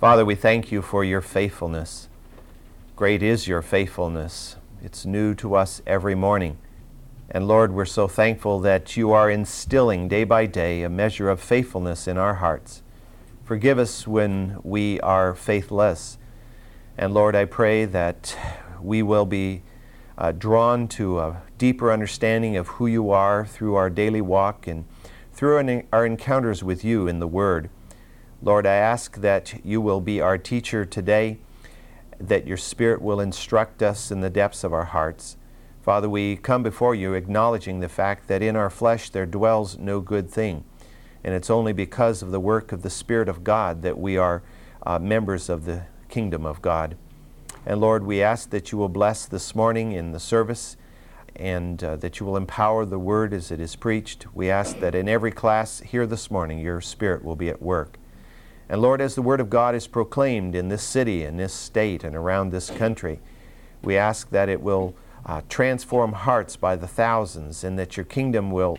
Father, we thank you for your faithfulness. Great is your faithfulness. It's new to us every morning. And Lord, we're so thankful that you are instilling day by day a measure of faithfulness in our hearts. Forgive us when we are faithless. And Lord, I pray that we will be uh, drawn to a deeper understanding of who you are through our daily walk and through our encounters with you in the Word. Lord, I ask that you will be our teacher today, that your Spirit will instruct us in the depths of our hearts. Father, we come before you acknowledging the fact that in our flesh there dwells no good thing. And it's only because of the work of the Spirit of God that we are uh, members of the kingdom of God. And Lord, we ask that you will bless this morning in the service and uh, that you will empower the word as it is preached. We ask that in every class here this morning, your spirit will be at work. And Lord, as the word of God is proclaimed in this city, in this state, and around this country, we ask that it will uh, transform hearts by the thousands and that your kingdom will,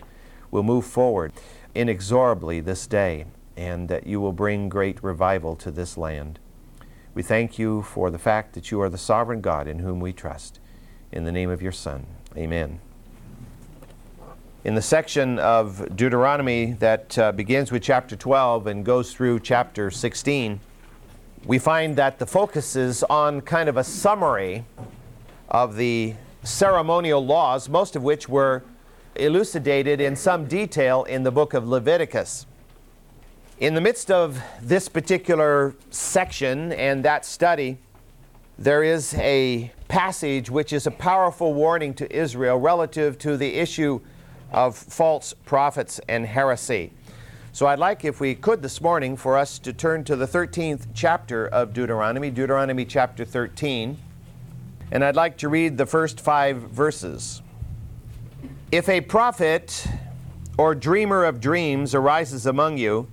will move forward inexorably this day and that you will bring great revival to this land. We thank you for the fact that you are the sovereign God in whom we trust. In the name of your Son, amen. In the section of Deuteronomy that uh, begins with chapter 12 and goes through chapter 16, we find that the focus is on kind of a summary of the ceremonial laws, most of which were elucidated in some detail in the book of Leviticus. In the midst of this particular section and that study, there is a passage which is a powerful warning to Israel relative to the issue of false prophets and heresy. So I'd like, if we could this morning, for us to turn to the 13th chapter of Deuteronomy, Deuteronomy chapter 13. And I'd like to read the first five verses. If a prophet or dreamer of dreams arises among you,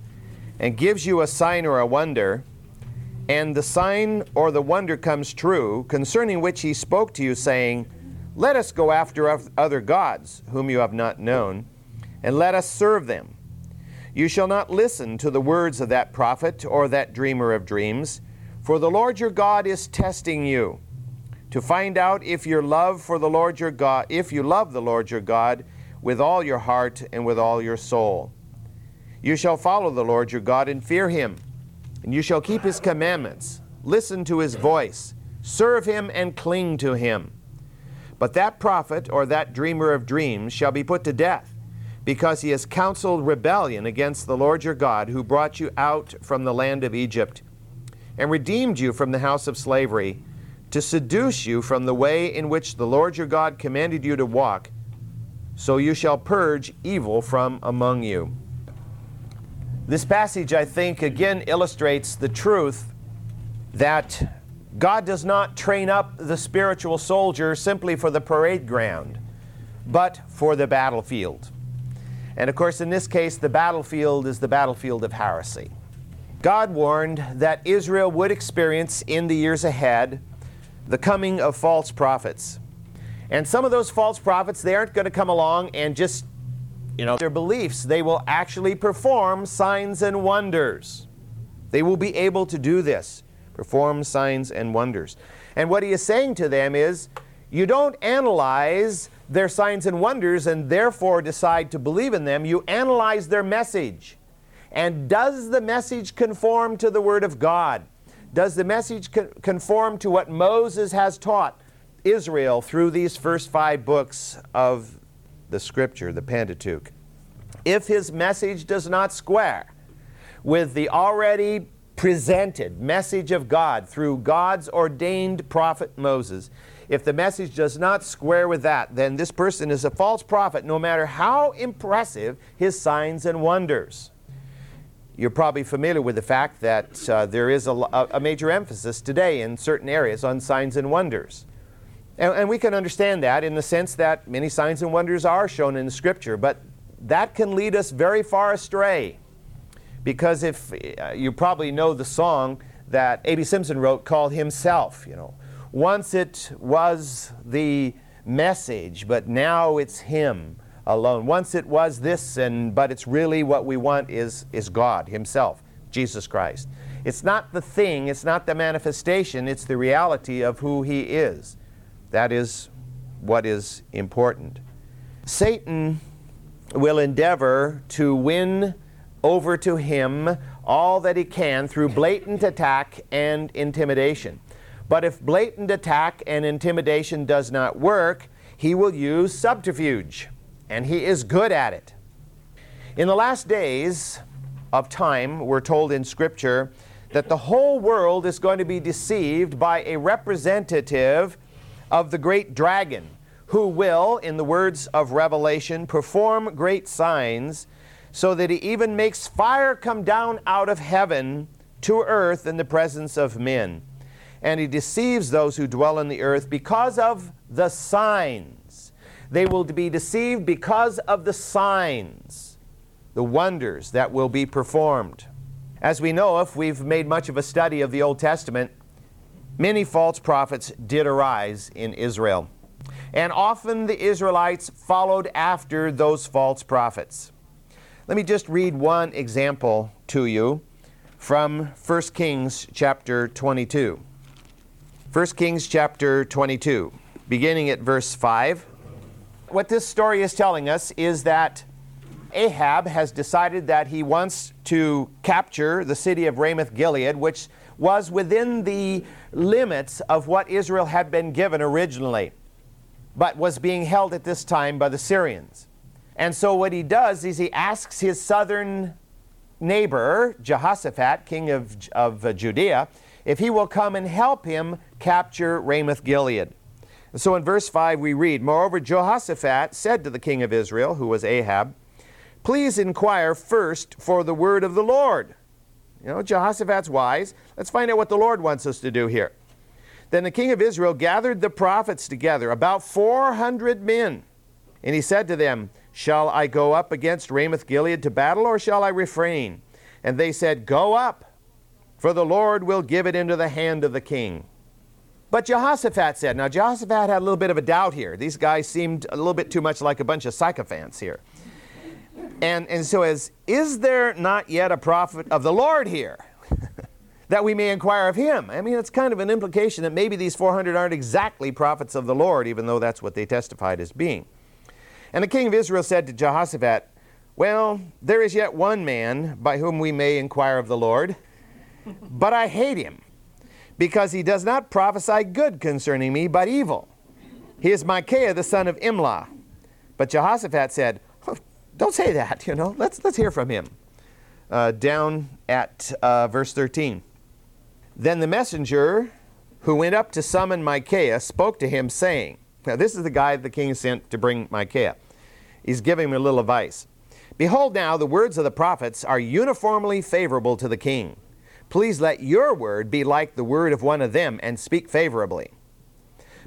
and gives you a sign or a wonder, and the sign or the wonder comes true, concerning which he spoke to you, saying, Let us go after other gods, whom you have not known, and let us serve them. You shall not listen to the words of that prophet or that dreamer of dreams, for the Lord your God is testing you, to find out if your love for the Lord your God, if you love the Lord your God with all your heart and with all your soul. You shall follow the Lord your God and fear him, and you shall keep his commandments, listen to his voice, serve him and cling to him. But that prophet or that dreamer of dreams shall be put to death, because he has counseled rebellion against the Lord your God, who brought you out from the land of Egypt, and redeemed you from the house of slavery, to seduce you from the way in which the Lord your God commanded you to walk. So you shall purge evil from among you. This passage, I think, again illustrates the truth that God does not train up the spiritual soldier simply for the parade ground, but for the battlefield. And of course, in this case, the battlefield is the battlefield of heresy. God warned that Israel would experience in the years ahead the coming of false prophets. And some of those false prophets, they aren't going to come along and just you know, their beliefs, they will actually perform signs and wonders. They will be able to do this, perform signs and wonders. And what he is saying to them is, you don't analyze their signs and wonders and therefore decide to believe in them. You analyze their message. And does the message conform to the Word of God? Does the message conform to what Moses has taught Israel through these first five books of the scripture, the Pentateuch, if his message does not square with the already presented message of God through God's ordained prophet Moses, if the message does not square with that, then this person is a false prophet no matter how impressive his signs and wonders. You're probably familiar with the fact that uh, there is a, a major emphasis today in certain areas on signs and wonders. And, and, we can understand that in the sense that many signs and wonders are shown in the Scripture, but that can lead us very far astray. Because if uh, you probably know the song that A.B. Simpson wrote called Himself, you know, once it was the message, but now it's Him alone. Once it was this, and but it's really what we want is, is God Himself, Jesus Christ. It's not the thing, it's not the manifestation, it's the reality of who he is. That is what is important. Satan will endeavor to win over to him all that he can through blatant attack and intimidation. But if blatant attack and intimidation does not work, he will use subterfuge, and he is good at it. In the last days of time, we're told in Scripture that the whole world is going to be deceived by a representative of the great dragon, who will, in the words of Revelation, perform great signs, so that he even makes fire come down out of heaven to earth in the presence of men. And he deceives those who dwell on the earth because of the signs. They will be deceived because of the signs, the wonders that will be performed. As we know, if we've made much of a study of the Old Testament, many false prophets did arise in Israel. And often the Israelites followed after those false prophets. Let me just read one example to you from 1 Kings chapter 22. 1 Kings chapter 22, beginning at verse 5. What this story is telling us is that Ahab has decided that he wants to capture the city of Ramoth Gilead, which was within the limits of what Israel had been given originally but was being held at this time by the Syrians. And so what he does is he asks his southern neighbor, Jehoshaphat, king of, of uh, Judea, if he will come and help him capture Ramoth Gilead. So in verse 5 we read, Moreover, Jehoshaphat said to the king of Israel, who was Ahab, Please inquire first for the word of the Lord. You know, Jehoshaphat's wise. Let's find out what the Lord wants us to do here. Then the king of Israel gathered the prophets together, about 400 men. And he said to them, Shall I go up against Ramoth Gilead to battle, or shall I refrain? And they said, Go up, for the Lord will give it into the hand of the king. But Jehoshaphat said, Now Jehoshaphat had a little bit of a doubt here. These guys seemed a little bit too much like a bunch of sycophants here. And, and so, as, is there not yet a prophet of the Lord here? that we may inquire of him. I mean, it's kind of an implication that maybe these 400 aren't exactly prophets of the Lord, even though that's what they testified as being. And the king of Israel said to Jehoshaphat, Well, there is yet one man by whom we may inquire of the Lord, but I hate him, because he does not prophesy good concerning me, but evil. He is Micaiah the son of Imlah. But Jehoshaphat said, oh, Don't say that, you know, let's, let's hear from him. Uh, down at uh, verse 13. Then the messenger who went up to summon Micaiah spoke to him, saying, Now, this is the guy the king sent to bring Micaiah. He's giving him a little advice. Behold, now the words of the prophets are uniformly favorable to the king. Please let your word be like the word of one of them and speak favorably.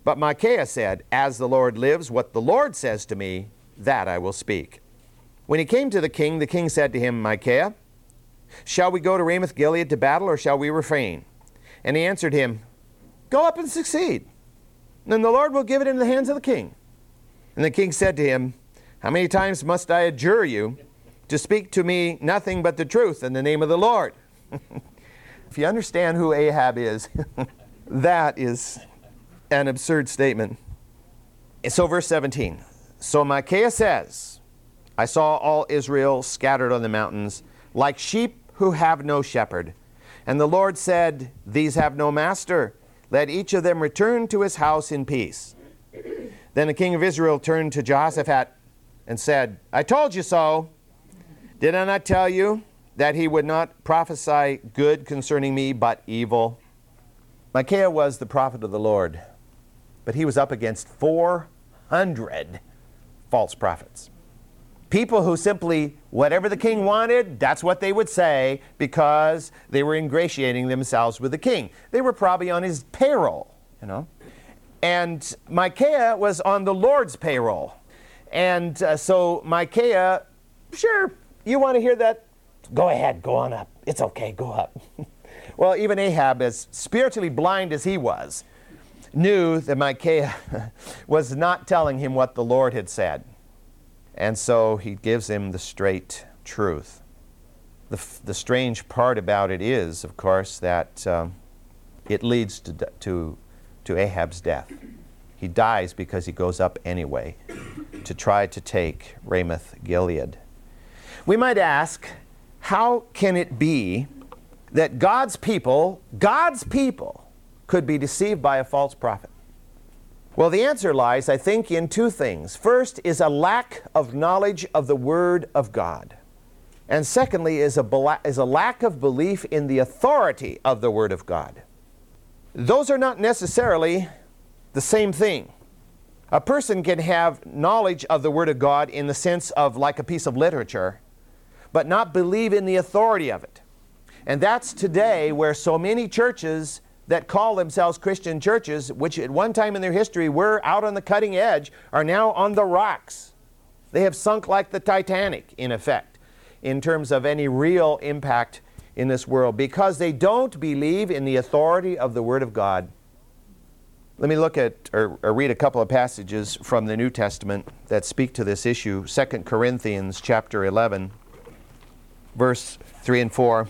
But Micaiah said, As the Lord lives, what the Lord says to me, that I will speak. When he came to the king, the king said to him, Micaiah, shall we go to Ramoth Gilead to battle, or shall we refrain? And he answered him, Go up and succeed, and the Lord will give it into the hands of the king. And the king said to him, How many times must I adjure you to speak to me nothing but the truth in the name of the Lord? if you understand who Ahab is, that is an absurd statement. So, verse 17. So Micaiah says, I saw all Israel scattered on the mountains, like sheep who have no shepherd. And the Lord said, These have no master. Let each of them return to his house in peace. Then the king of Israel turned to Jehoshaphat and said, I told you so. Did I not tell you that he would not prophesy good concerning me, but evil? Micaiah was the prophet of the Lord, but he was up against 400 false prophets. People who simply, whatever the king wanted, that's what they would say because they were ingratiating themselves with the king. They were probably on his payroll, you know. And Micaiah was on the Lord's payroll. And uh, so Micaiah, sure, you want to hear that? Go ahead, go on up. It's okay, go up. well, even Ahab, as spiritually blind as he was, knew that Micaiah was not telling him what the Lord had said. And so he gives him the straight truth. The, f- the strange part about it is, of course, that um, it leads to, to, to Ahab's death. He dies because he goes up anyway to try to take Ramoth Gilead. We might ask, how can it be that God's people, God's people, could be deceived by a false prophet? Well, the answer lies, I think, in two things. First is a lack of knowledge of the Word of God. And secondly is a, is a lack of belief in the authority of the Word of God. Those are not necessarily the same thing. A person can have knowledge of the Word of God in the sense of like a piece of literature, but not believe in the authority of it. And that's today where so many churches that call themselves Christian churches, which at one time in their history were out on the cutting edge, are now on the rocks. They have sunk like the Titanic, in effect, in terms of any real impact in this world, because they don't believe in the authority of the Word of God. Let me look at or, or, read a couple of passages from the New Testament that speak to this issue. 2 Corinthians chapter 11 verse 3 and 4.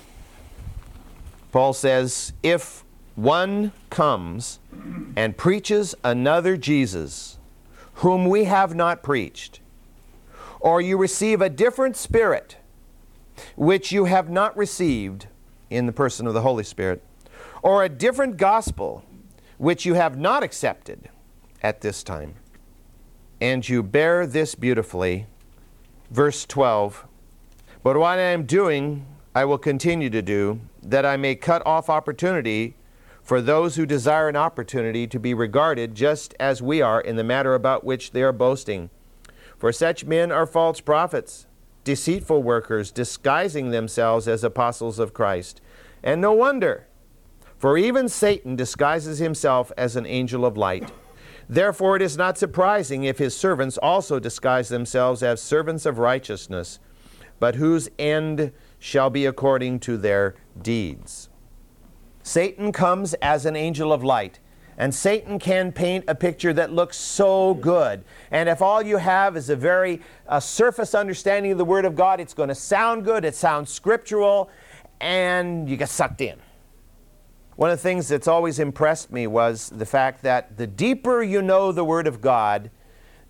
Paul says, "If one comes and preaches another Jesus, whom we have not preached, or you receive a different spirit which you have not received in the person of the Holy Spirit, or a different gospel which you have not accepted at this time. And you bear this beautifully. Verse 12 But what I am doing, I will continue to do, that I may cut off opportunity for those who desire an opportunity to be regarded just as we are in the matter about which they are boasting. For such men are false prophets, deceitful workers, disguising themselves as apostles of Christ. And no wonder. For even Satan disguises himself as an angel of light. Therefore, it is not surprising if his servants also disguise themselves as servants of righteousness, but whose end shall be according to their deeds. Satan comes as an angel of light. And Satan can paint a picture that looks so good. And if all you have is a very uh, surface understanding of the Word of God, it's going to sound good, it sounds scriptural, and you get sucked in. One of the things that's always impressed me was the fact that the deeper you know the Word of God,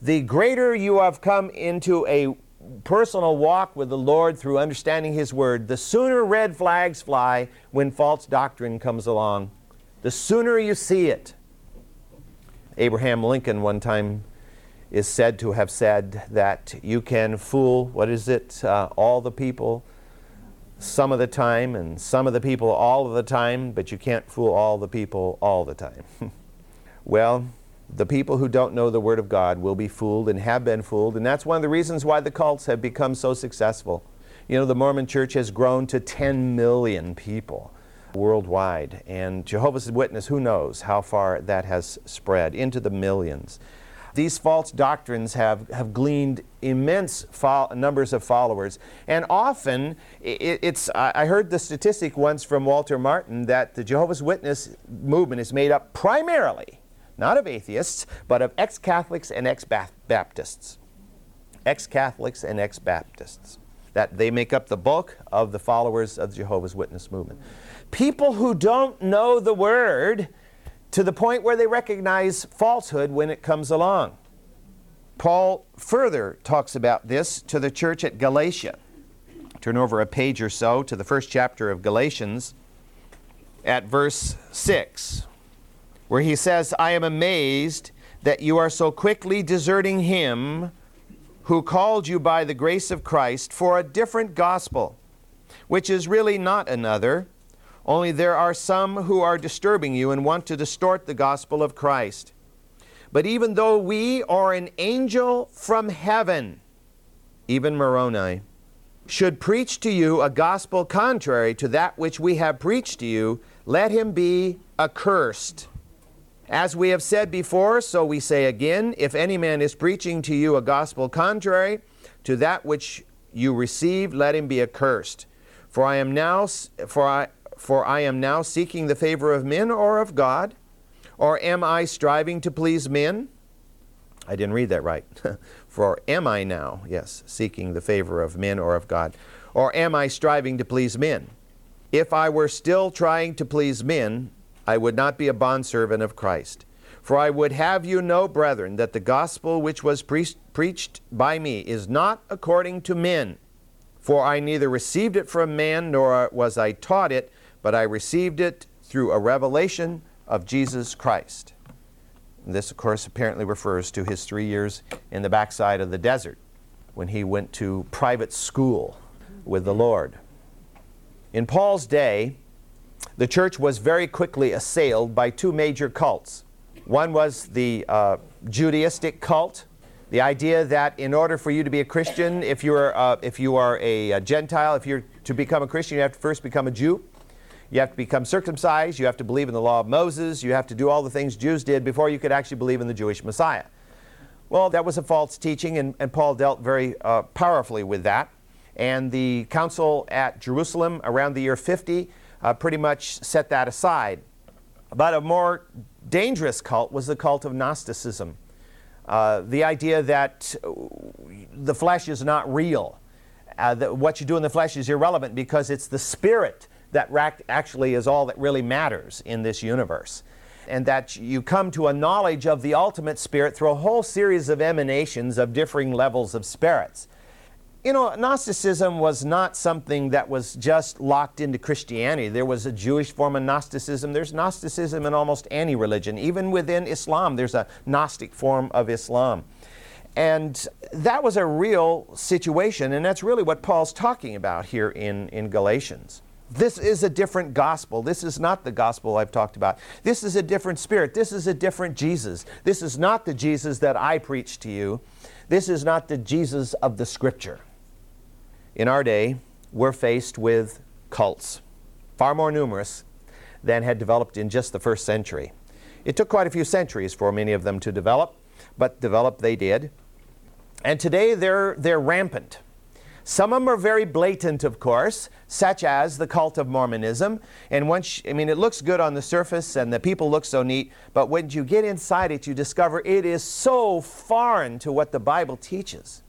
the greater you have come into a personal walk with the Lord through understanding His Word, the sooner red flags fly when false doctrine comes along. The sooner you see it. Abraham Lincoln one time is said to have said that you can fool, what is it, uh, all the people some of the time and some of the people all of the time, but you can't fool all the people all the time. well, the people who don't know the Word of God will be fooled and have been fooled, and that's one of the reasons why the cults have become so successful. You know, the Mormon Church has grown to 10 million people worldwide, and Jehovah's Witness, who knows how far that has spread into the millions. These false doctrines have, have gleaned immense fo- numbers of followers. And often, it, it's, I heard the statistic once from Walter Martin that the Jehovah's Witness movement is made up primarily, not of atheists, but of ex Catholics and ex Baptists. Ex Catholics and ex Baptists. That they make up the bulk of the followers of the Jehovah's Witness movement. People who don't know the Word to the point where they recognize falsehood when it comes along. Paul further talks about this to the church at Galatia. Turn over a page or so to the first chapter of Galatians at verse 6, where he says, I am amazed that you are so quickly deserting him who called you by the grace of Christ for a different gospel, which is really not another only there are some who are disturbing you and want to distort the gospel of Christ. But even though we or an angel from heaven, even Moroni, should preach to you a gospel contrary to that which we have preached to you, let him be accursed. As we have said before, so we say again if any man is preaching to you a gospel contrary to that which you received, let him be accursed. For I am now, for I, for I am now seeking the favor of men or of God? Or am I striving to please men? I didn't read that right. For am I now, yes, seeking the favor of men or of God? Or am I striving to please men? If I were still trying to please men, I would not be a bondservant of Christ. For I would have you know, brethren, that the gospel which was pre- preached by me is not according to men. For I neither received it from man nor was I taught it, but I received it through a revelation of Jesus Christ. And this, of course, apparently refers to his three years in the backside of the desert when he went to private school with the Lord. In Paul's day, the church was very quickly assailed by two major cults. One was the uh, Judaistic cult, the idea that in order for you to be a Christian, if you are, uh, if you are a, a Gentile, if you're to become a Christian, you have to first become a Jew. You have to become circumcised. You have to believe in the law of Moses. You have to do all the things Jews did before you could actually believe in the Jewish Messiah. Well, that was a false teaching, and, and Paul dealt very uh, powerfully with that. And the council at Jerusalem around the year 50 uh, pretty much set that aside. But a more dangerous cult was the cult of Gnosticism. Uh, the idea that the flesh is not real, uh, that what you do in the flesh is irrelevant because it's the spirit that actually is all that really matters in this universe. And that you come to a knowledge of the ultimate spirit through a whole series of emanations of differing levels of spirits. You know, Gnosticism was not something that was just locked into Christianity. There was a Jewish form of Gnosticism. There's Gnosticism in almost any religion. Even within Islam, there's a Gnostic form of Islam. And that was a real situation, and that's really what Paul's talking about here in, in Galatians. This is a different gospel. This is not the gospel I've talked about. This is a different spirit. This is a different Jesus. This is not the Jesus that I preach to you. This is not the Jesus of the scripture. In our day, we're faced with cults, far more numerous than had developed in just the first century. It took quite a few centuries for many of them to develop, but develop they did. And today they're, they're rampant. Some of them are very blatant, of course, such as the cult of Mormonism. And once, I mean, it looks good on the surface and the people look so neat, but when you get inside it, you discover it is so foreign to what the Bible teaches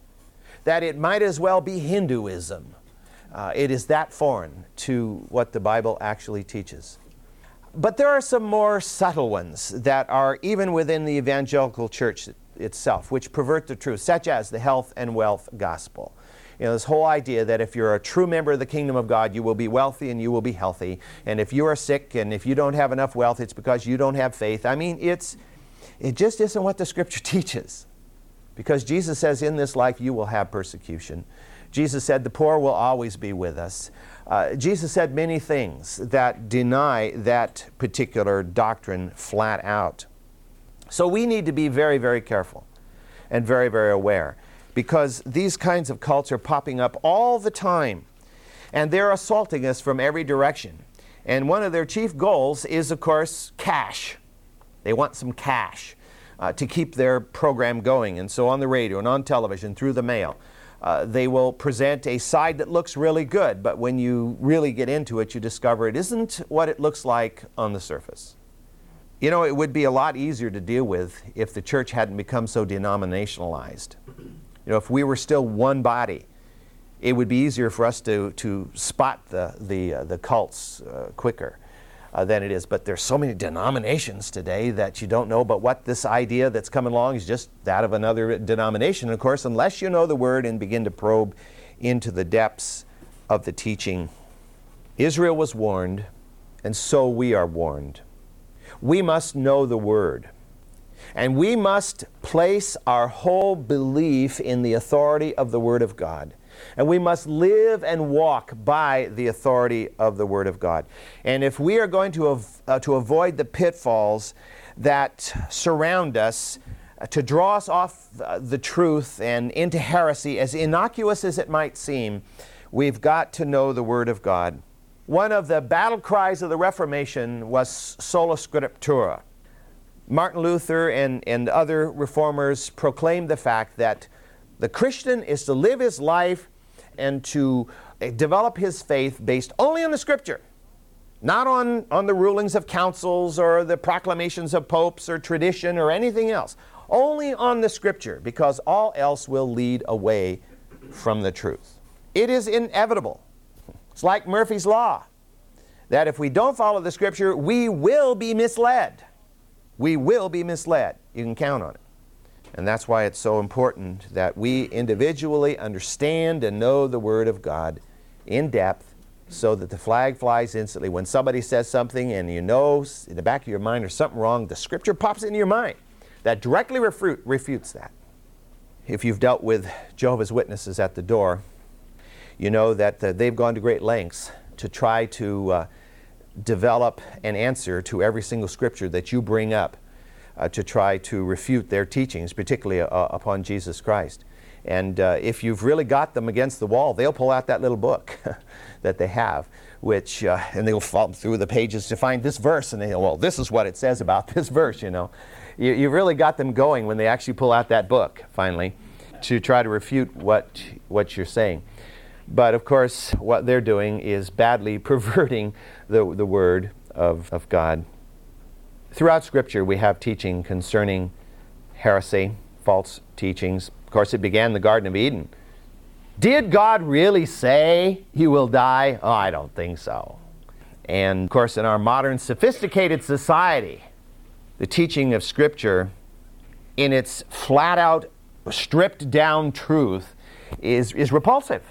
that it might as well be Hinduism. Uh, it is that foreign to what the Bible actually teaches. But there are some more subtle ones that are even within the evangelical church itself, which pervert the truth, such as the health and wealth gospel. You know, this whole idea that if you're a true member of the kingdom of God, you will be wealthy and you will be healthy. And if you are sick and if you don't have enough wealth, it's because you don't have faith. I mean, it's, it just isn't what the scripture teaches. Because Jesus says, In this life you will have persecution. Jesus said, The poor will always be with us. Uh, Jesus said many things that deny that particular doctrine flat out. So we need to be very, very careful and very, very aware because these kinds of cults are popping up all the time and they're assaulting us from every direction. And one of their chief goals is, of course, cash. They want some cash uh, to keep their program going. And so on the radio and on television, through the mail, uh, they will present a side that looks really good, but when you really get into it, you discover it isn't what it looks like on the surface. You know, it would be a lot easier to deal with if the church hadn't become so denominationalized. You know, if we were still one body, it would be easier for us to, to spot the, the, uh, the cults uh, quicker uh, than it is. But there's so many denominations today that you don't know. But what this idea that's coming along is just that of another denomination. And of course, unless you know the word and begin to probe into the depths of the teaching, Israel was warned, and so we are warned. We must know the word. And we must place our whole belief in the authority of the Word of God. And we must live and walk by the authority of the Word of God. And if we are going to, av- uh, to avoid the pitfalls that surround us, uh, to draw us off uh, the truth and into heresy, as innocuous as it might seem, we've got to know the Word of God. One of the battle cries of the Reformation was sola scriptura. Martin Luther and, and other reformers proclaimed the fact that the Christian is to live his life and to eh, develop his faith based only on the Scripture, not on, on the rulings of councils or the proclamations of popes or tradition or anything else. only on the Scripture, because all else will lead away from the truth. It is inevitable. It's like Murphy's Law that if we don't follow the Scripture, we will be misled. We will be misled. You can count on it. And that's why it's so important that we individually understand and know the Word of God in depth so that the flag flies instantly. When somebody says something and you know in the back of your mind there's something wrong, the Scripture pops into your mind that directly refute, refutes that. If you've dealt with Jehovah's Witnesses at the door, you know that uh, they've gone to great lengths to try to uh, develop an answer to every single scripture that you bring up uh, to try to refute their teachings, particularly uh, upon Jesus Christ. And uh, if you've really got them against the wall, they'll pull out that little book that they have, which, uh, and they'll fall through the pages to find this verse, and they go, well, this is what it says about this verse, you know. You, you really got them going when they actually pull out that book, finally, to try to refute what, what you're saying. But of course, what they're doing is badly perverting the, the Word of, of God. Throughout Scripture, we have teaching concerning heresy, false teachings. Of course, it began in the Garden of Eden. Did God really say he will die? Oh, I don't think so. And of course, in our modern sophisticated society, the teaching of Scripture, in its flat out, stripped down truth, is, is repulsive.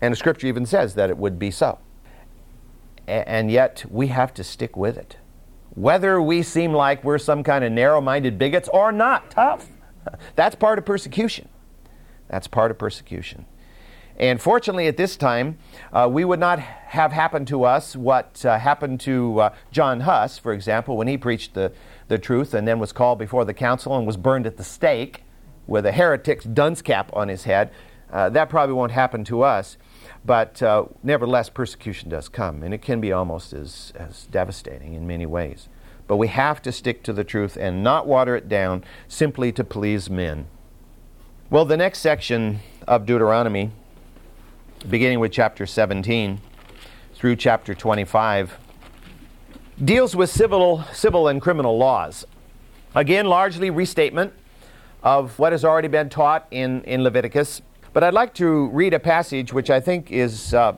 And the scripture even says that it would be so. And yet we have to stick with it. Whether we seem like we're some kind of narrow minded bigots or not, tough. That's part of persecution. That's part of persecution. And fortunately, at this time, uh, we would not have happened to us what uh, happened to uh, John Huss, for example, when he preached the, the truth and then was called before the council and was burned at the stake with a heretic's dunce cap on his head. Uh, that probably won't happen to us. But uh, nevertheless, persecution does come, and it can be almost as, as devastating in many ways. But we have to stick to the truth and not water it down simply to please men. Well, the next section of Deuteronomy, beginning with chapter 17 through chapter 25, deals with civil, civil and criminal laws. Again, largely restatement of what has already been taught in, in Leviticus. But I'd like to read a passage which I think is uh,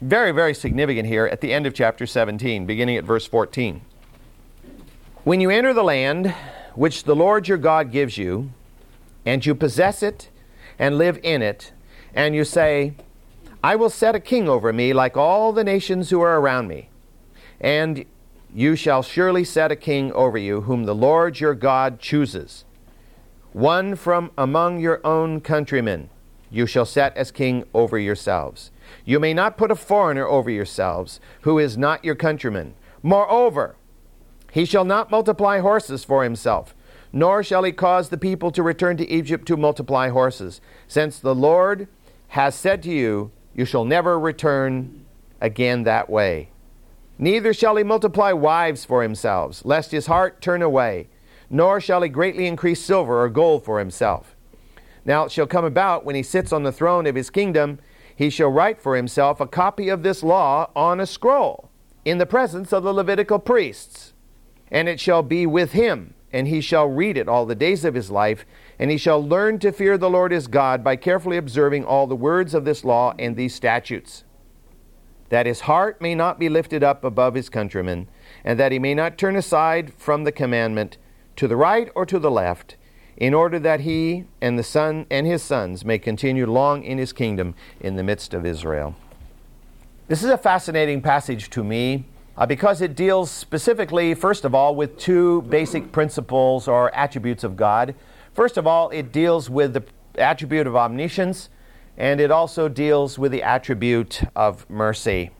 very, very significant here at the end of chapter 17, beginning at verse 14. When you enter the land which the Lord your God gives you, and you possess it and live in it, and you say, I will set a king over me like all the nations who are around me, and you shall surely set a king over you, whom the Lord your God chooses, one from among your own countrymen you shall set as king over yourselves. You may not put a foreigner over yourselves, who is not your countryman. Moreover, he shall not multiply horses for himself, nor shall he cause the people to return to Egypt to multiply horses, since the Lord has said to you, You shall never return again that way. Neither shall he multiply wives for himself, lest his heart turn away, nor shall he greatly increase silver or gold for himself. Now it shall come about when he sits on the throne of his kingdom, he shall write for himself a copy of this law on a scroll in the presence of the Levitical priests. And it shall be with him, and he shall read it all the days of his life, and he shall learn to fear the Lord his God by carefully observing all the words of this law and these statutes, that his heart may not be lifted up above his countrymen, and that he may not turn aside from the commandment to the right or to the left in order that he and the son and his sons may continue long in his kingdom in the midst of Israel. This is a fascinating passage to me uh, because it deals specifically, first of all, with two basic principles or attributes of God. First of all, it deals with the attribute of omniscience, and it also deals with the attribute of mercy.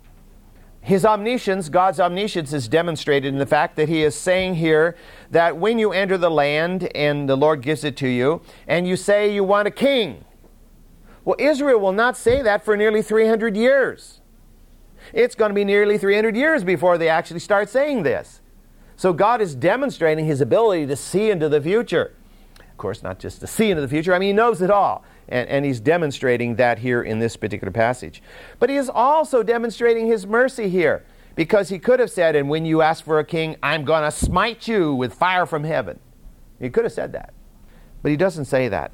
His omniscience, God's omniscience, is demonstrated in the fact that He is saying here that when you enter the land and the Lord gives it to you, and you say you want a king, well, Israel will not say that for nearly 300 years. It's going to be nearly 300 years before they actually start saying this. So God is demonstrating His ability to see into the future. Of course, not just to see into the future, I mean, He knows it all. And, and he's demonstrating that here in this particular passage. But he is also demonstrating his mercy here because he could have said, And when you ask for a king, I'm going to smite you with fire from heaven. He could have said that. But he doesn't say that.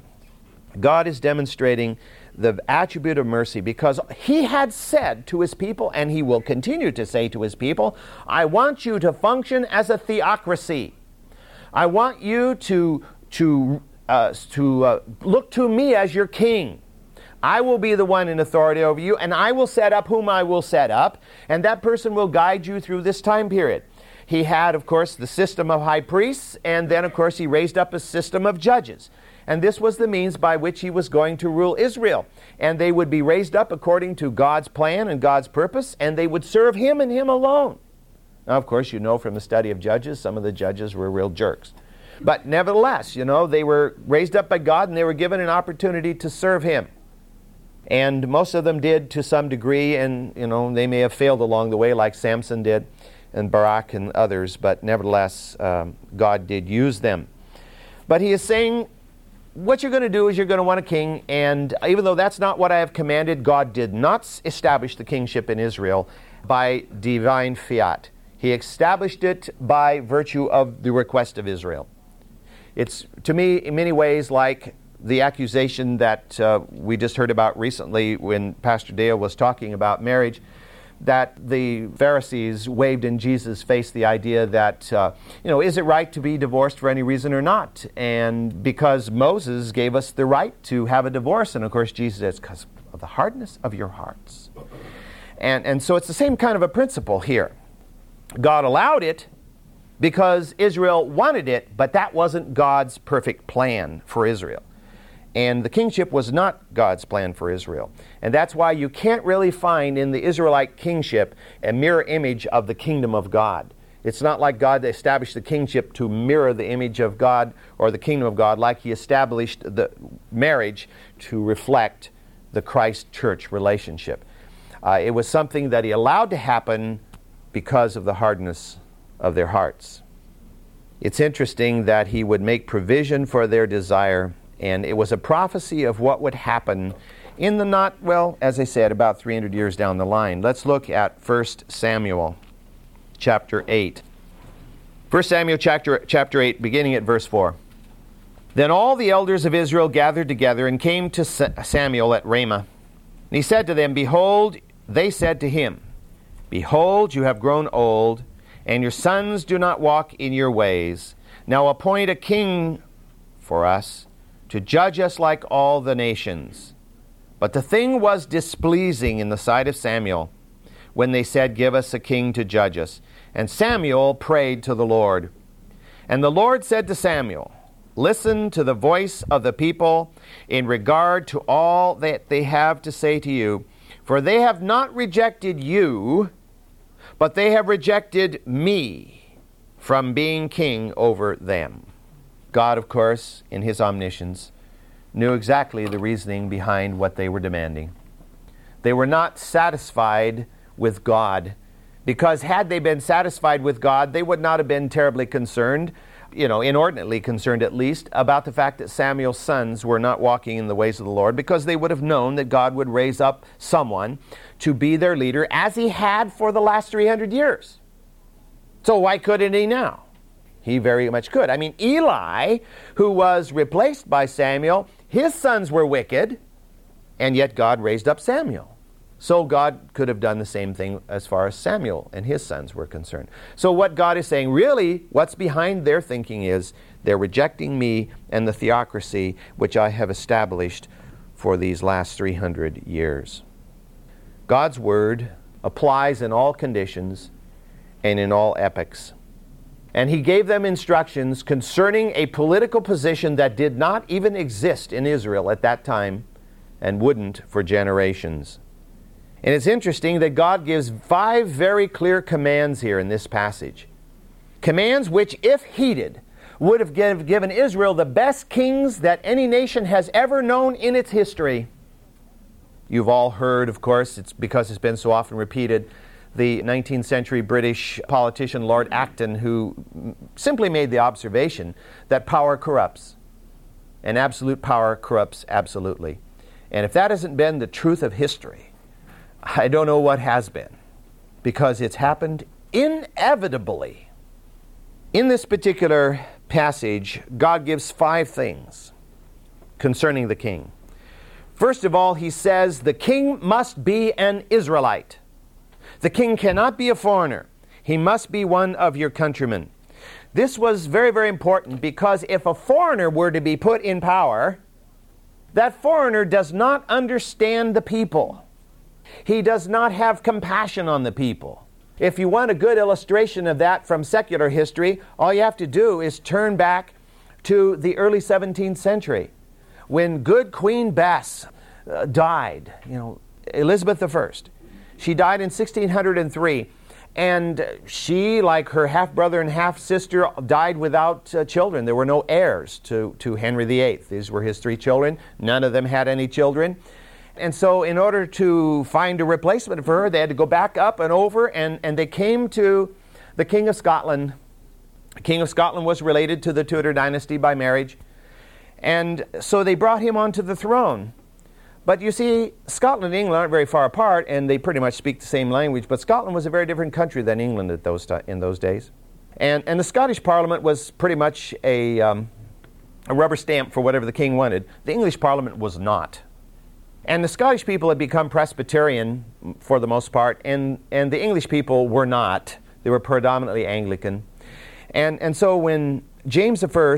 God is demonstrating the attribute of mercy because he had said to his people, and he will continue to say to his people, I want you to function as a theocracy. I want you to, to, uh, to uh, look to me as your king. I will be the one in authority over you, and I will set up whom I will set up, and that person will guide you through this time period. He had, of course, the system of high priests, and then, of course, he raised up a system of judges. And this was the means by which he was going to rule Israel. And they would be raised up according to God's plan and God's purpose, and they would serve him and him alone. Now, of course, you know from the study of judges, some of the judges were real jerks. But nevertheless, you know, they were raised up by God and they were given an opportunity to serve him. And most of them did to some degree, and you know they may have failed along the way, like Samson did, and Barak and others. But nevertheless, um, God did use them. But he is saying, what you're going to do is you're going to want a king, and even though that's not what I have commanded, God did not establish the kingship in Israel by divine fiat. He established it by virtue of the request of Israel. It's to me, in many ways, like the accusation that uh, we just heard about recently when Pastor Dale was talking about marriage, that the Pharisees waved in Jesus' face the idea that, uh, you know, is it right to be divorced for any reason or not? And because Moses gave us the right to have a divorce, and of course Jesus says, because of the hardness of your hearts. And, and so it's the same kind of a principle here. God allowed it because Israel wanted it, but that wasn't God's perfect plan for Israel. And the kingship was not God's plan for Israel. And that's why you can't really find in the Israelite kingship a mirror image of the kingdom of God. It's not like God established the kingship to mirror the image of God or the kingdom of God, like He established the marriage to reflect the Christ church relationship. Uh, it was something that He allowed to happen because of the hardness of their hearts. It's interesting that He would make provision for their desire and it was a prophecy of what would happen in the not, well, as I said, about 300 years down the line. Let's look at 1 Samuel chapter 8. 1 Samuel chapter, chapter 8, beginning at verse 4. Then all the elders of Israel gathered together and came to Samuel at Ramah. And he said to them, Behold, they said to him, Behold, you have grown old, and your sons do not walk in your ways. Now appoint a king for us to judge us like all the nations. But the thing was displeasing in the sight of Samuel when they said, Give us a king to judge us. And Samuel prayed to the Lord. And the Lord said to Samuel, Listen to the voice of the people in regard to all that they have to say to you, for they have not rejected you, but they have rejected me from being king over them. God, of course, in his omniscience, knew exactly the reasoning behind what they were demanding. They were not satisfied with God because had they been satisfied with God, they would not have been terribly concerned, you know, inordinately concerned at least, about the fact that Samuel's sons were not walking in the ways of the Lord because they would have known that God would raise up someone to be their leader as he had for the last 300 years. So why couldn't he now? He very much could. I mean, Eli, who was replaced by Samuel, his sons were wicked, and yet God raised up Samuel. So God could have done the same thing as far as Samuel and his sons were concerned. So what God is saying, really, what's behind their thinking is they're rejecting me and the theocracy which I have established for these last 300 years. God's word applies in all conditions and in all epochs and he gave them instructions concerning a political position that did not even exist in Israel at that time and wouldn't for generations. And it's interesting that God gives five very clear commands here in this passage. Commands which, if heeded, would have give, given Israel the best kings that any nation has ever known in its history. You've all heard, of course, it's because it's been so often repeated, the 19th century British politician Lord Acton, who simply made the observation that power corrupts, and absolute power corrupts absolutely. And if that hasn't been the truth of history, I don't know what has been, because it's happened inevitably. In this particular passage, God gives five things concerning the king. First of all, he says the king must be an Israelite. The king cannot be a foreigner. He must be one of your countrymen. This was very, very important because if a foreigner were to be put in power, that foreigner does not understand the people. He does not have compassion on the people. If you want a good illustration of that from secular history, all you have to do is turn back to the early 17th century when good Queen Bess uh, died, you know, Elizabeth I. She died in 1603. And she, like her half brother and half sister, died without uh, children. There were no heirs to, to Henry VIII. These were his three children. None of them had any children. And so, in order to find a replacement for her, they had to go back up and over, and, and they came to the King of Scotland. The King of Scotland was related to the Tudor dynasty by marriage. And so they brought him onto the throne. But you see, Scotland and England aren't very far apart, and they pretty much speak the same language. But Scotland was a very different country than England at those in those days. And, and the Scottish Parliament was pretty much a, um, a rubber stamp for whatever the king wanted. The English Parliament was not. And the Scottish people had become Presbyterian for the most part, and, and the English people were not. They were predominantly Anglican. And, and so when James I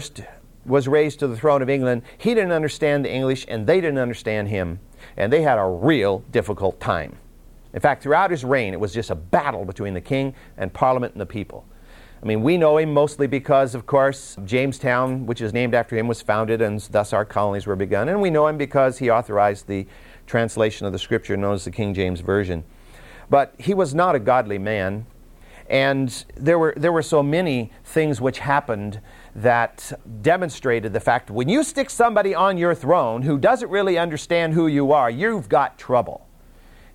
was raised to the throne of England, he didn't understand the English, and they didn't understand him. And they had a real difficult time. In fact, throughout his reign, it was just a battle between the king and Parliament and the people. I mean, we know him mostly because, of course, Jamestown, which is named after him, was founded, and thus our colonies were begun. And we know him because he authorized the translation of the scripture known as the King James Version. But he was not a godly man, and there were, there were so many things which happened that demonstrated the fact when you stick somebody on your throne who doesn't really understand who you are, you've got trouble.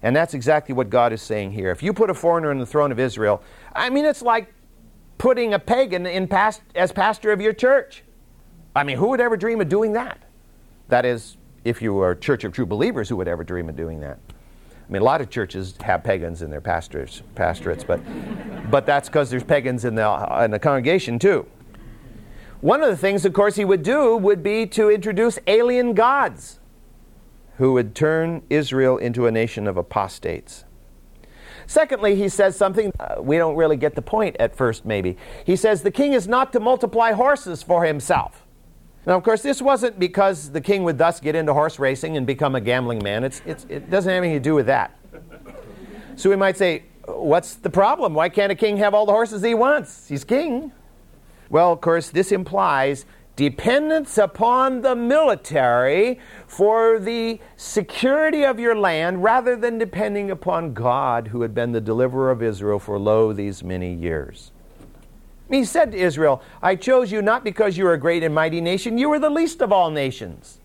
And that's exactly what God is saying here. If you put a foreigner on the throne of Israel, I mean, it's like putting a pagan in past, as pastor of your church. I mean, who would ever dream of doing that? That is, if you are a church of true believers, who would ever dream of doing that? I mean, a lot of churches have pagans in their pastors, pastorates, but, but that's because there's pagans in the, in the congregation too. One of the things, of course, he would do would be to introduce alien gods who would turn Israel into a nation of apostates. Secondly, he says something, uh, we don't really get the point at first, maybe. He says, The king is not to multiply horses for himself. Now, of course, this wasn't because the king would thus get into horse racing and become a gambling man. It's, it's, it doesn't have anything to do with that. So we might say, What's the problem? Why can't a king have all the horses he wants? He's king. Well, of course, this implies dependence upon the military for the security of your land rather than depending upon God, who had been the deliverer of Israel for lo these many years. He said to Israel, I chose you not because you are a great and mighty nation, you were the least of all nations.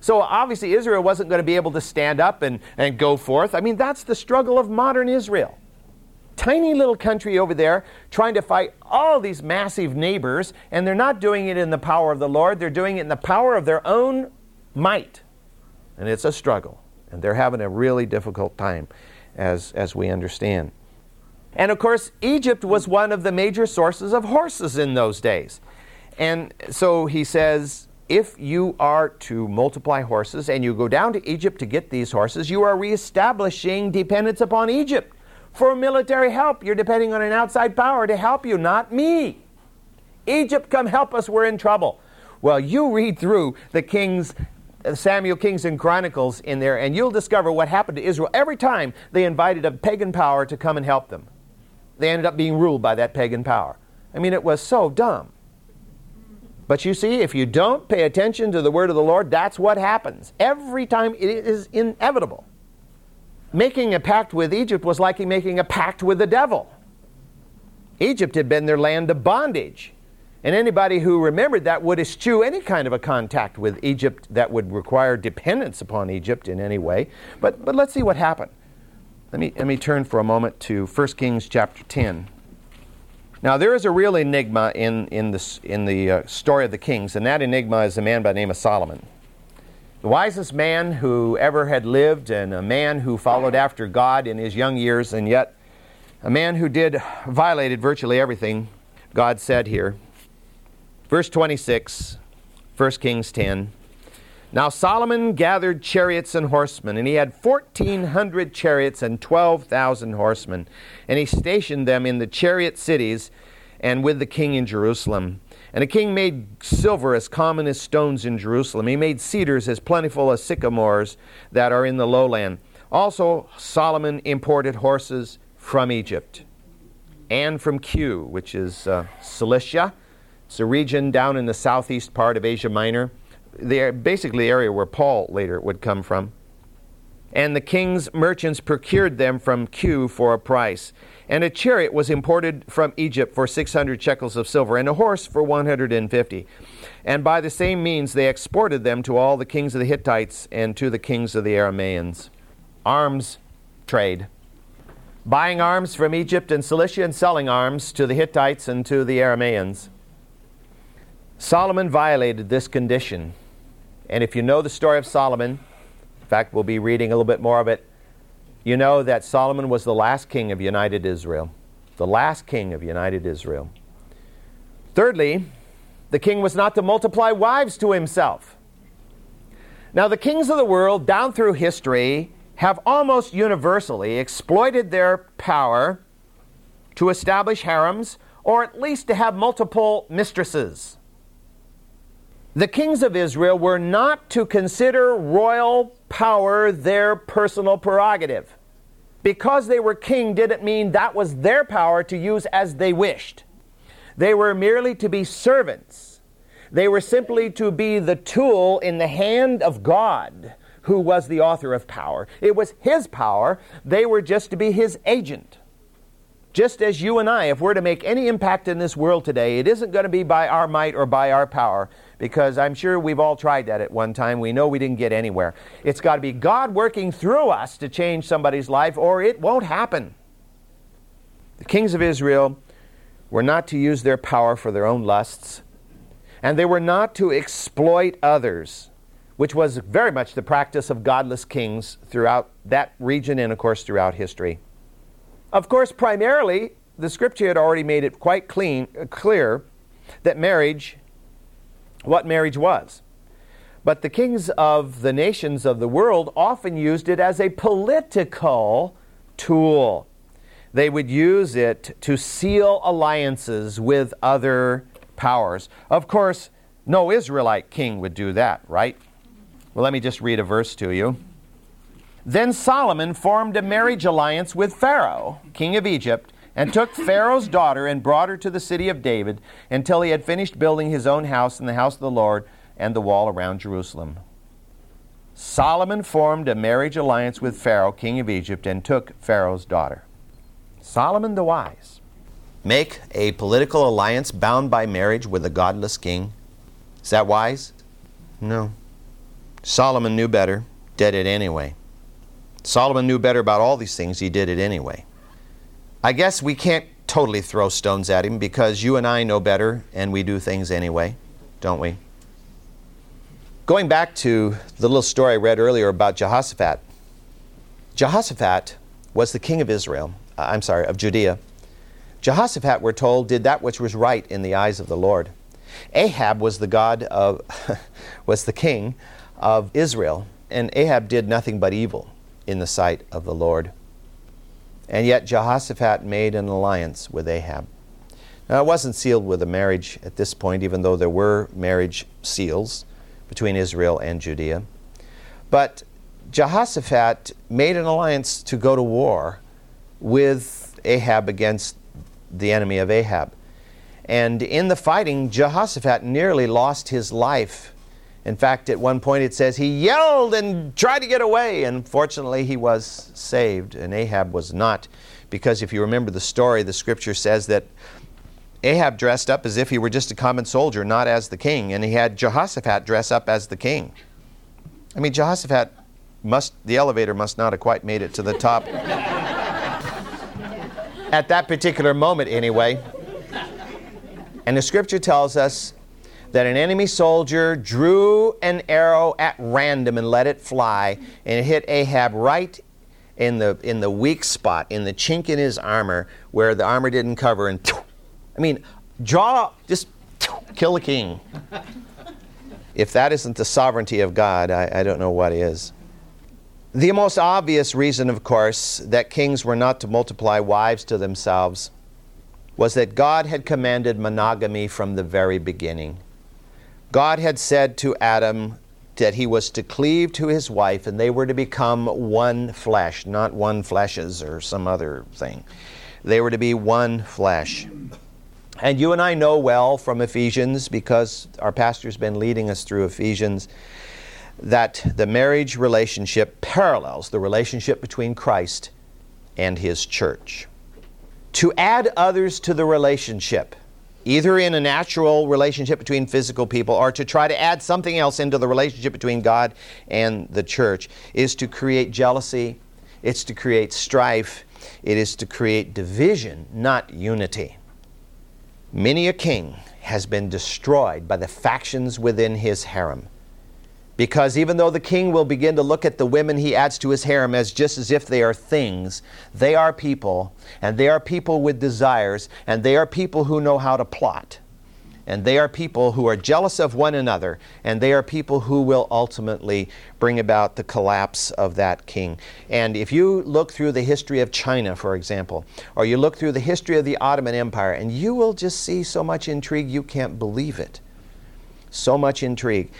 So obviously, Israel wasn't going to be able to stand up and, and go forth. I mean, that's the struggle of modern Israel tiny little country over there trying to fight all these massive neighbors, and they're not doing it in the power of the Lord, they're doing it in the power of their own might. And it's a struggle, and they're having a really difficult time, as, as we understand. And of course, Egypt was one of the major sources of horses in those days. And so he says, if you are to multiply horses and you go down to Egypt to get these horses, you are reestablishing dependence upon Egypt. For military help, you're depending on an outside power to help you, not me. Egypt, come help us, we're in trouble. Well, you read through the Kings, uh, Samuel Kings and Chronicles in there, and you'll discover what happened to Israel every time they invited a pagan power to come and help them. They ended up being ruled by that pagan power. I mean, it was so dumb. But you see, if you don't pay attention to the word of the Lord, that's what happens. Every time it is inevitable making a pact with Egypt was like making a pact with the devil. Egypt had been their land of bondage. And anybody who remembered that would eschew any kind of a contact with Egypt that would require dependence upon Egypt in any way. But, but let's see what happened. Let me, let me turn for a moment to 1 Kings chapter 10. Now, there is a real enigma in, in, this, in the uh, story of the kings, and that enigma is a man by the name of Solomon the wisest man who ever had lived, and a man who followed after God in his young years, and yet a man who did violated virtually everything God said here. Verse 26, 1 Kings 10. Now Solomon gathered chariots and horsemen, and he had 1,400 chariots and 12,000 horsemen. And he stationed them in the chariot cities and with the king in Jerusalem. And the king made silver as common as stones in Jerusalem. He made cedars as plentiful as sycamores that are in the lowland. Also, Solomon imported horses from Egypt and from Kue, which is uh, Cilicia. It's a region down in the southeast part of Asia Minor, the, basically the area where Paul later would come from. And the king's merchants procured them from Kue for a price. And a chariot was imported from Egypt for 600 shekels of silver, and a horse for 150. And by the same means they exported them to all the kings of the Hittites and to the kings of the Aramaeans. Arms trade. Buying arms from Egypt and Cilicia and selling arms to the Hittites and to the Aramaeans. Solomon violated this condition. And if you know the story of Solomon, in fact, we'll be reading a little bit more of it you know that Solomon was the last king of united Israel. The last king of united Israel. Thirdly, the king was not to multiply wives to himself. Now, the kings of the world down through history have almost universally exploited their power to establish harems or at least to have multiple mistresses. The kings of Israel were not to consider royal power their personal prerogative. Because they were king didn't mean that was their power to use as they wished. They were merely to be servants. They were simply to be the tool in the hand of God, who was the author of power. It was His power. They were just to be His agent. Just as you and I, if we're to make any impact in this world today, it isn't going to be by our might or by our power because I'm sure we've all tried that at one time. We know we didn't get anywhere. It's got to be God working through us to change somebody's life, or it won't happen. The kings of Israel were not to use their power for their own lusts, and they were not to exploit others, which was very much the practice of godless kings throughout that region and, of course, throughout history. Of course, primarily, the scripture had already made it quite clean, clear that marriage what marriage was. But the kings of the nations of the world often used it as a political tool. They would use it to seal alliances with other powers. Of course, no Israelite king would do that, right? Well, let me just read a verse to you. Then Solomon formed a marriage alliance with Pharaoh, king of Egypt and took Pharaoh's daughter and brought her to the city of David until he had finished building his own house and the house of the Lord and the wall around Jerusalem. Solomon formed a marriage alliance with Pharaoh, king of Egypt, and took Pharaoh's daughter. Solomon the wise. Make a political alliance bound by marriage with a godless king. Is that wise? No. Solomon knew better, did it anyway. Solomon knew better about all these things, he did it anyway. I guess we can't totally throw stones at him because you and I know better and we do things anyway, don't we? Going back to the little story I read earlier about Jehoshaphat. Jehoshaphat was the king of Israel, uh, I'm sorry, of Judea. Jehoshaphat, we're told, did that which was right in the eyes of the Lord. Ahab was the god of, was the king of Israel, and Ahab did nothing but evil in the sight of the Lord. And yet Jehoshaphat made an alliance with Ahab. Now, it wasn't sealed with a marriage at this point, even though there were marriage seals between Israel and Judea. But Jehoshaphat made an alliance to go to war with Ahab against the enemy of Ahab. And in the fighting, Jehoshaphat nearly lost his life in fact, at one point it says he yelled and tried to get away, and fortunately he was saved, and Ahab was not. Because if you remember the story, the scripture says that Ahab dressed up as if he were just a common soldier, not as the king, and he had Jehoshaphat dress up as the king. I mean, Jehoshaphat must, the elevator must not have quite made it to the top. At that particular moment, anyway. And the scripture tells us that an enemy soldier drew an arrow at random and let it fly, and it hit Ahab right in the, in the weak spot, in the chink in his armor, where the armor didn't cover, and I mean, jaw just Kill the king. if that isn't the sovereignty of God, I, I don't know what is. The most obvious reason, of course, that kings were not to multiply wives to themselves was that God had commanded monogamy from the very beginning. God had said to Adam that he was to cleave to his wife and they were to become one flesh, not one fleshes or some other thing. They were to be one flesh. And you and I know well from Ephesians, because our pastor's been leading us through Ephesians, that the marriage relationship parallels the relationship between Christ and his church. To add others to the relationship, either in a natural relationship between physical people or to try to add something else into the relationship between God and the church, is to create jealousy, it's to create strife, it is to create division, not unity. Many a king has been destroyed by the factions within his harem. Because even though the king will begin to look at the women he adds to his harem as just as if they are things, they are people, and they are people with desires, and they are people who know how to plot and they are people who are jealous of one another, and they are people who will ultimately bring about the collapse of that king. And if you look through the history of China, for example, or you look through the history of the Ottoman Empire, and you will just see so much intrigue you can't believe it. So much intrigue.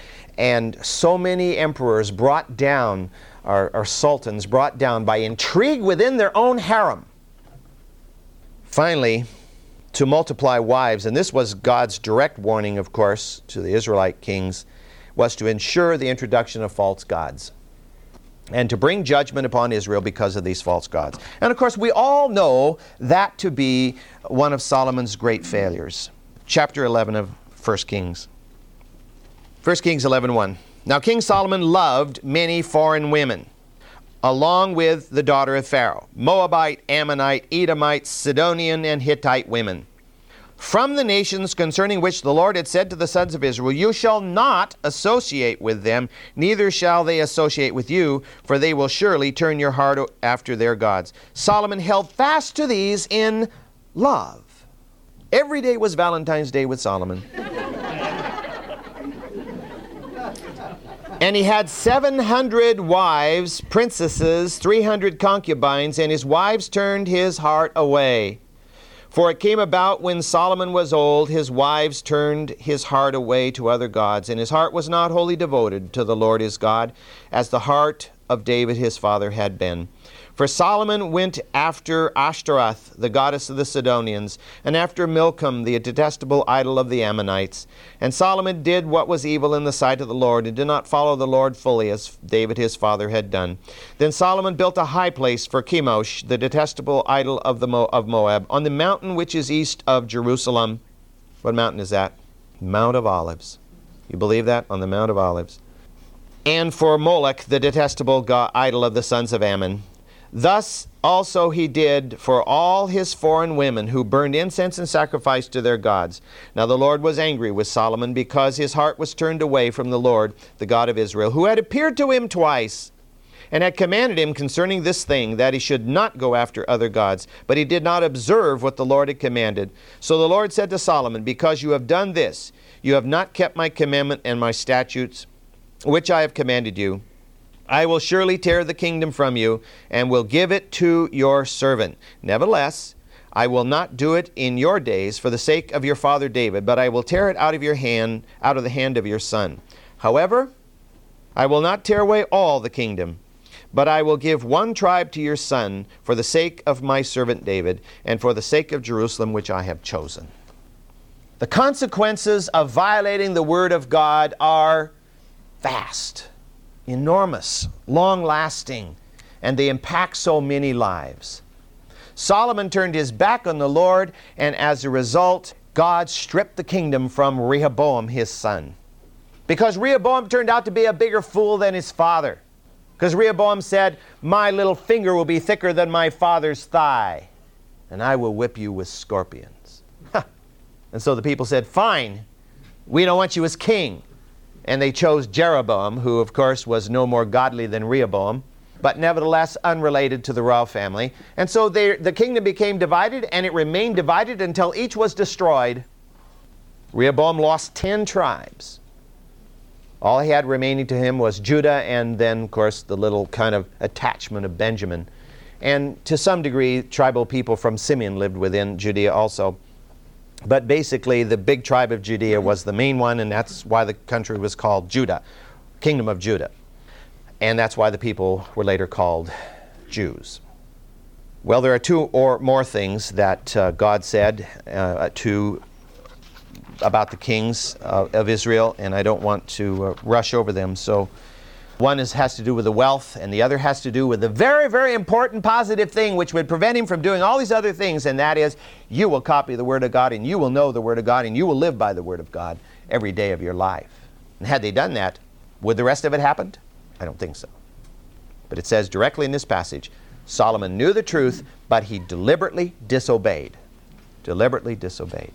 And so many emperors brought down, or, or sultans brought down by intrigue within their own harem. Finally, to multiply wives, and this was God's direct warning, of course, to the Israelite kings, was to ensure the introduction of false gods and to bring judgment upon Israel because of these false gods. And of course, we all know that to be one of Solomon's great failures. Chapter 11 of 1 Kings. 1 Kings 11:1. Now King Solomon loved many foreign women along with the daughter of Pharaoh Moabite, Ammonite, Edomite, Sidonian, and Hittite women. From the nations concerning which the Lord had said to the sons of Israel, You shall not associate with them, neither shall they associate with you, for they will surely turn your heart after their gods. Solomon held fast to these in love. Every day was Valentine's Day with Solomon. And he had 700 wives, princesses, 300 concubines, and his wives turned his heart away. For it came about when Solomon was old, his wives turned his heart away to other gods, and his heart was not wholly devoted to the Lord his God, as the heart of David his father had been. For Solomon went after Ashtaroth, the goddess of the Sidonians, and after Milcom, the detestable idol of the Ammonites. And Solomon did what was evil in the sight of the Lord, and did not follow the Lord fully, as David his father had done. Then Solomon built a high place for Chemosh, the detestable idol of, the Mo- of Moab, on the mountain which is east of Jerusalem. What mountain is that? Mount of Olives. You believe that? On the Mount of Olives. And for Moloch, the detestable idol of the sons of Ammon. Thus also he did for all his foreign women who burned incense and sacrificed to their gods. Now the Lord was angry with Solomon because his heart was turned away from the Lord, the God of Israel, who had appeared to him twice and had commanded him concerning this thing that he should not go after other gods. But he did not observe what the Lord had commanded. So the Lord said to Solomon, Because you have done this, you have not kept my commandment and my statutes, which I have commanded you. I will surely tear the kingdom from you, and will give it to your servant. Nevertheless, I will not do it in your days for the sake of your father David, but I will tear it out of your hand, out of the hand of your son. However, I will not tear away all the kingdom, but I will give one tribe to your son for the sake of my servant David, and for the sake of Jerusalem, which I have chosen. The consequences of violating the word of God are vast enormous, long lasting, and they impact so many lives. Solomon turned his back on the Lord, and as a result, God stripped the kingdom from Rehoboam, his son. Because Rehoboam turned out to be a bigger fool than his father. Because Rehoboam said, My little finger will be thicker than my father's thigh, and I will whip you with scorpions. and so the people said, Fine, we don't want you as king and they chose Jeroboam, who, of course, was no more godly than Rehoboam, but nevertheless unrelated to the royal family. And so they, the kingdom became divided, and it remained divided until each was destroyed. Rehoboam lost 10 tribes. All he had remaining to him was Judah and then, of course, the little kind of attachment of Benjamin. And to some degree, tribal people from Simeon lived within Judea also. But basically, the big tribe of Judea was the main one, and that's why the country was called Judah, Kingdom of Judah. And that's why the people were later called Jews. Well, there are two or more things that uh, God said uh, to about the kings uh, of Israel, and I don't want to uh, rush over them. So, one is, has to do with the wealth, and the other has to do with the very, very important positive thing which would prevent him from doing all these other things, and that is you will copy the Word of God, and you will know the Word of God, and you will live by the Word of God every day of your life. And had they done that, would the rest of it happened? I don't think so. But it says directly in this passage Solomon knew the truth, but he deliberately disobeyed. Deliberately disobeyed.